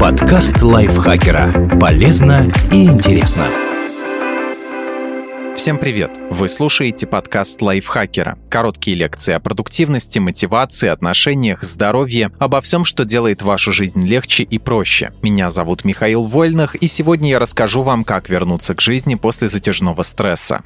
Подкаст лайфхакера. Полезно и интересно. Всем привет! Вы слушаете подкаст лайфхакера. Короткие лекции о продуктивности, мотивации, отношениях, здоровье, обо всем, что делает вашу жизнь легче и проще. Меня зовут Михаил Вольных, и сегодня я расскажу вам, как вернуться к жизни после затяжного стресса.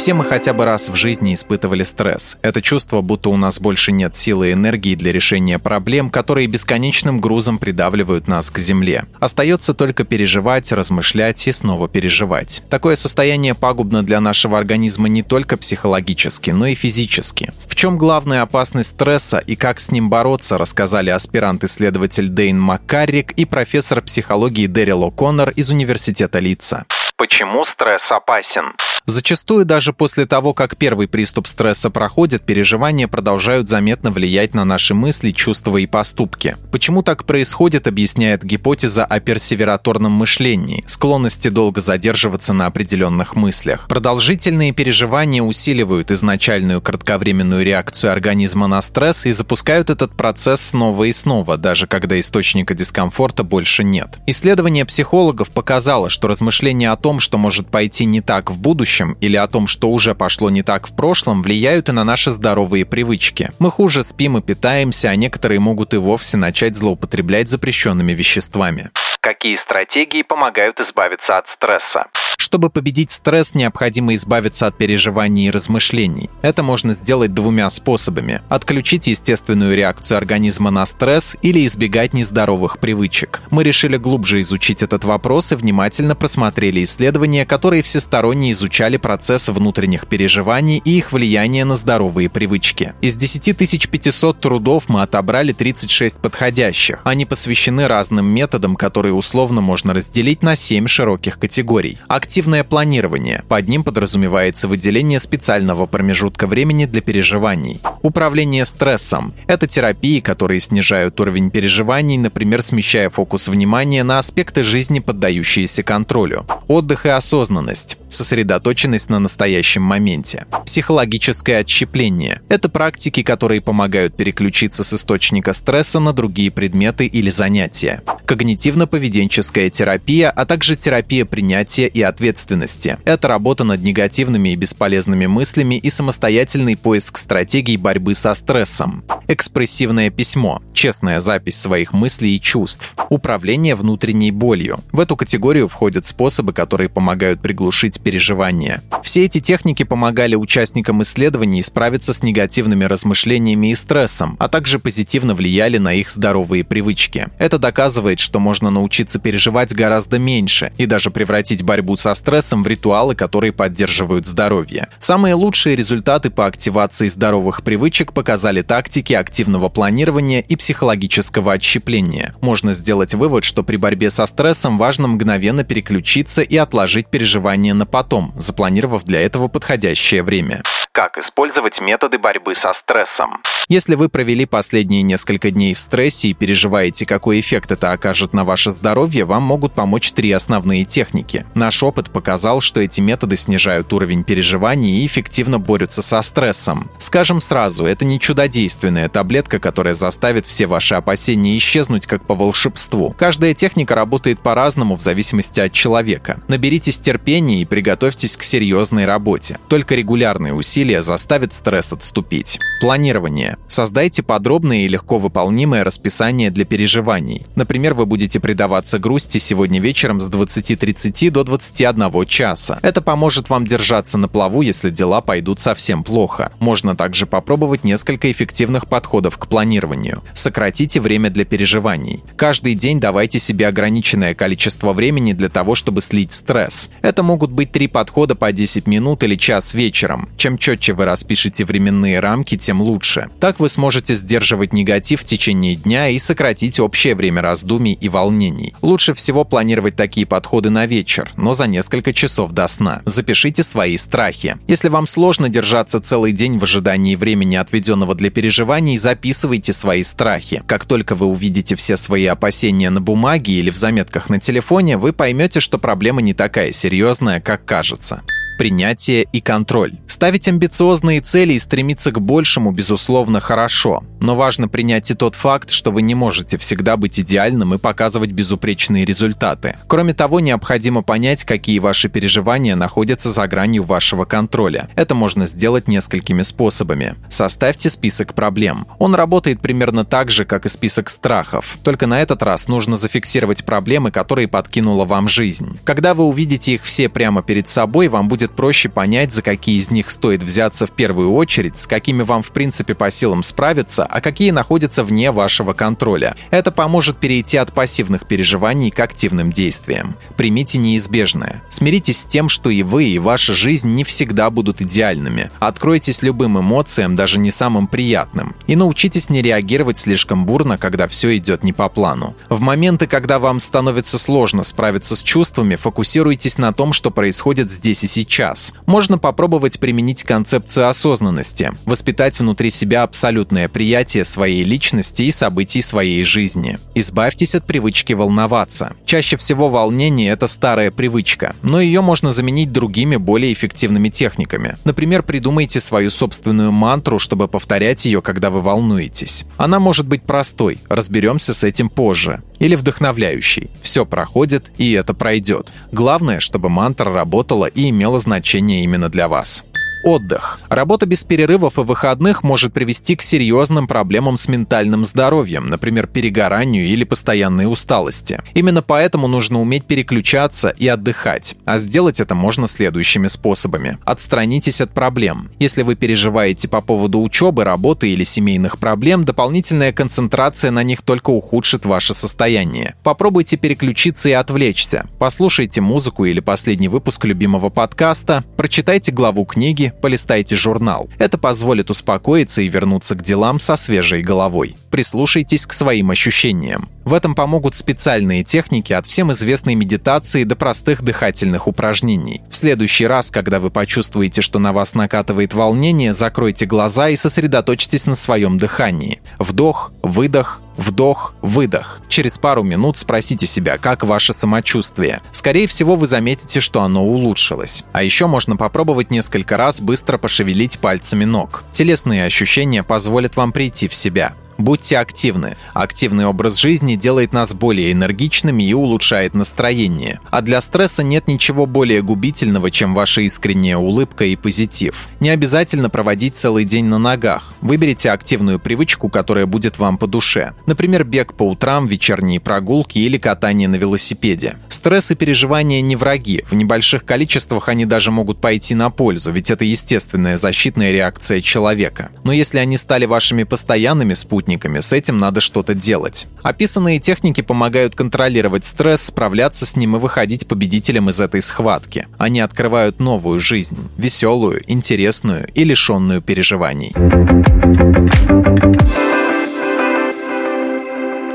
Все мы хотя бы раз в жизни испытывали стресс. Это чувство, будто у нас больше нет силы и энергии для решения проблем, которые бесконечным грузом придавливают нас к земле. Остается только переживать, размышлять и снова переживать. Такое состояние пагубно для нашего организма не только психологически, но и физически. В чем главная опасность стресса и как с ним бороться, рассказали аспирант-исследователь Дейн Маккаррик и профессор психологии Дэрил О'Коннор из Университета Лица. Почему стресс опасен? Зачастую даже после того, как первый приступ стресса проходит, переживания продолжают заметно влиять на наши мысли, чувства и поступки. Почему так происходит, объясняет гипотеза о персевераторном мышлении, склонности долго задерживаться на определенных мыслях. Продолжительные переживания усиливают изначальную кратковременную реакцию организма на стресс и запускают этот процесс снова и снова, даже когда источника дискомфорта больше нет. Исследование психологов показало, что размышления о том, что может пойти не так в будущем или о том, что уже пошло не так в прошлом, влияют и на наши здоровые привычки. Мы хуже спим и питаемся, а некоторые могут и вовсе начать злоупотреблять запрещенными веществами. Какие стратегии помогают избавиться от стресса? Чтобы победить стресс, необходимо избавиться от переживаний и размышлений. Это можно сделать двумя способами. Отключить естественную реакцию организма на стресс или избегать нездоровых привычек. Мы решили глубже изучить этот вопрос и внимательно просмотрели исследования, которые всесторонне изучали процесс внутренних переживаний и их влияние на здоровые привычки. Из 10 500 трудов мы отобрали 36 подходящих. Они посвящены разным методам, которые условно можно разделить на 7 широких категорий. Активное планирование. Под ним подразумевается выделение специального промежутка времени для переживаний. Управление стрессом. Это терапии, которые снижают уровень переживаний, например, смещая фокус внимания на аспекты жизни, поддающиеся контролю. Отдых и осознанность. Сосредоточенность на настоящем моменте. Психологическое отщепление. Это практики, которые помогают переключиться с источника стресса на другие предметы или занятия. Когнитивно-поведенческая терапия, а также терапия принятия и ответственности. Это работа над негативными и бесполезными мыслями и самостоятельный поиск стратегий борьбы со стрессом. Экспрессивное письмо – честная запись своих мыслей и чувств. Управление внутренней болью. В эту категорию входят способы, которые помогают приглушить переживания. Все эти техники помогали участникам исследований справиться с негативными размышлениями и стрессом, а также позитивно влияли на их здоровые привычки. Это доказывает, что можно научиться переживать гораздо меньше и даже превратить борьбу со стрессом в ритуалы, которые поддерживают здоровье. Самые лучшие результаты по активации здоровых привычек показали тактики активного планирования и психологического отщепления. Можно сделать вывод, что при борьбе со стрессом важно мгновенно переключиться и отложить переживания на потом, запланировав для этого подходящее время. Как использовать методы борьбы со стрессом? Если вы провели последние несколько дней в стрессе и переживаете, какой эффект это окажет на ваше здоровье, вам могут помочь три основные техники. Наш опыт показал, что эти методы снижают уровень переживаний и эффективно борются со стрессом. Скажем сразу, это не чудодейственная таблетка, которая заставит все ваши опасения исчезнуть как по волшебству. Каждая техника работает по-разному в зависимости от человека. Наберитесь терпения и приготовьтесь к серьезной работе. Только регулярные усилия заставят стресс отступить. Планирование. Создайте подробное и легко выполнимое расписание для переживаний. Например, вы будете предаваться грусти сегодня вечером с 20.30 до 21 часа. Это поможет вам держаться на плаву, если дела пойдут совсем плохо. Можно также попробовать несколько эффективных подходов к планированию. Сократите время для переживаний. Каждый день давайте себе ограниченное количество времени для того, чтобы слить стресс. Это могут быть три подхода по 10 минут или час вечером. Чем четче вы распишете временные рамки, тем лучше. Так вы сможете сдерживать негатив в течение дня и сократить общее время раздумий и волнений. Лучше всего планировать такие подходы на вечер, но за несколько часов до сна. Запишите свои страхи. Если вам сложно держаться целый день в ожидании времени, отведенного для переживаний, записывайте свои страхи. Как только вы увидите все свои опасения на бумаге или в заметках на телефоне, вы поймете, что проблема не такая серьезная, как кажется принятие и контроль. Ставить амбициозные цели и стремиться к большему, безусловно, хорошо. Но важно принять и тот факт, что вы не можете всегда быть идеальным и показывать безупречные результаты. Кроме того, необходимо понять, какие ваши переживания находятся за гранью вашего контроля. Это можно сделать несколькими способами. Составьте список проблем. Он работает примерно так же, как и список страхов. Только на этот раз нужно зафиксировать проблемы, которые подкинула вам жизнь. Когда вы увидите их все прямо перед собой, вам будет проще понять, за какие из них стоит взяться в первую очередь, с какими вам в принципе по силам справиться, а какие находятся вне вашего контроля. Это поможет перейти от пассивных переживаний к активным действиям. Примите неизбежное. Смиритесь с тем, что и вы, и ваша жизнь не всегда будут идеальными. Откройтесь любым эмоциям, даже не самым приятным. И научитесь не реагировать слишком бурно, когда все идет не по плану. В моменты, когда вам становится сложно справиться с чувствами, фокусируйтесь на том, что происходит здесь и сейчас. Можно попробовать применить концепцию осознанности, воспитать внутри себя абсолютное приятие своей личности и событий своей жизни. Избавьтесь от привычки волноваться. Чаще всего волнение – это старая привычка, но ее можно заменить другими, более эффективными техниками. Например, придумайте свою собственную мантру, чтобы повторять ее, когда вы волнуетесь. Она может быть простой, разберемся с этим позже. Или вдохновляющей. Все проходит, и это пройдет. Главное, чтобы мантра работала и имела значение именно для вас. Отдых. Работа без перерывов и выходных может привести к серьезным проблемам с ментальным здоровьем, например, перегоранию или постоянной усталости. Именно поэтому нужно уметь переключаться и отдыхать. А сделать это можно следующими способами. Отстранитесь от проблем. Если вы переживаете по поводу учебы, работы или семейных проблем, дополнительная концентрация на них только ухудшит ваше состояние. Попробуйте переключиться и отвлечься. Послушайте музыку или последний выпуск любимого подкаста, прочитайте главу книги, полистайте журнал. Это позволит успокоиться и вернуться к делам со свежей головой. Прислушайтесь к своим ощущениям. В этом помогут специальные техники от всем известной медитации до простых дыхательных упражнений. В следующий раз, когда вы почувствуете, что на вас накатывает волнение, закройте глаза и сосредоточьтесь на своем дыхании. Вдох, выдох, Вдох, выдох. Через пару минут спросите себя, как ваше самочувствие. Скорее всего, вы заметите, что оно улучшилось. А еще можно попробовать несколько раз быстро пошевелить пальцами ног. Телесные ощущения позволят вам прийти в себя. Будьте активны. Активный образ жизни делает нас более энергичными и улучшает настроение. А для стресса нет ничего более губительного, чем ваша искренняя улыбка и позитив. Не обязательно проводить целый день на ногах. Выберите активную привычку, которая будет вам по душе. Например, бег по утрам, вечерние прогулки или катание на велосипеде. Стресс и переживания не враги. В небольших количествах они даже могут пойти на пользу, ведь это естественная защитная реакция человека. Но если они стали вашими постоянными спутниками, техниками, с этим надо что-то делать. Описанные техники помогают контролировать стресс, справляться с ним и выходить победителем из этой схватки. Они открывают новую жизнь, веселую, интересную и лишенную переживаний.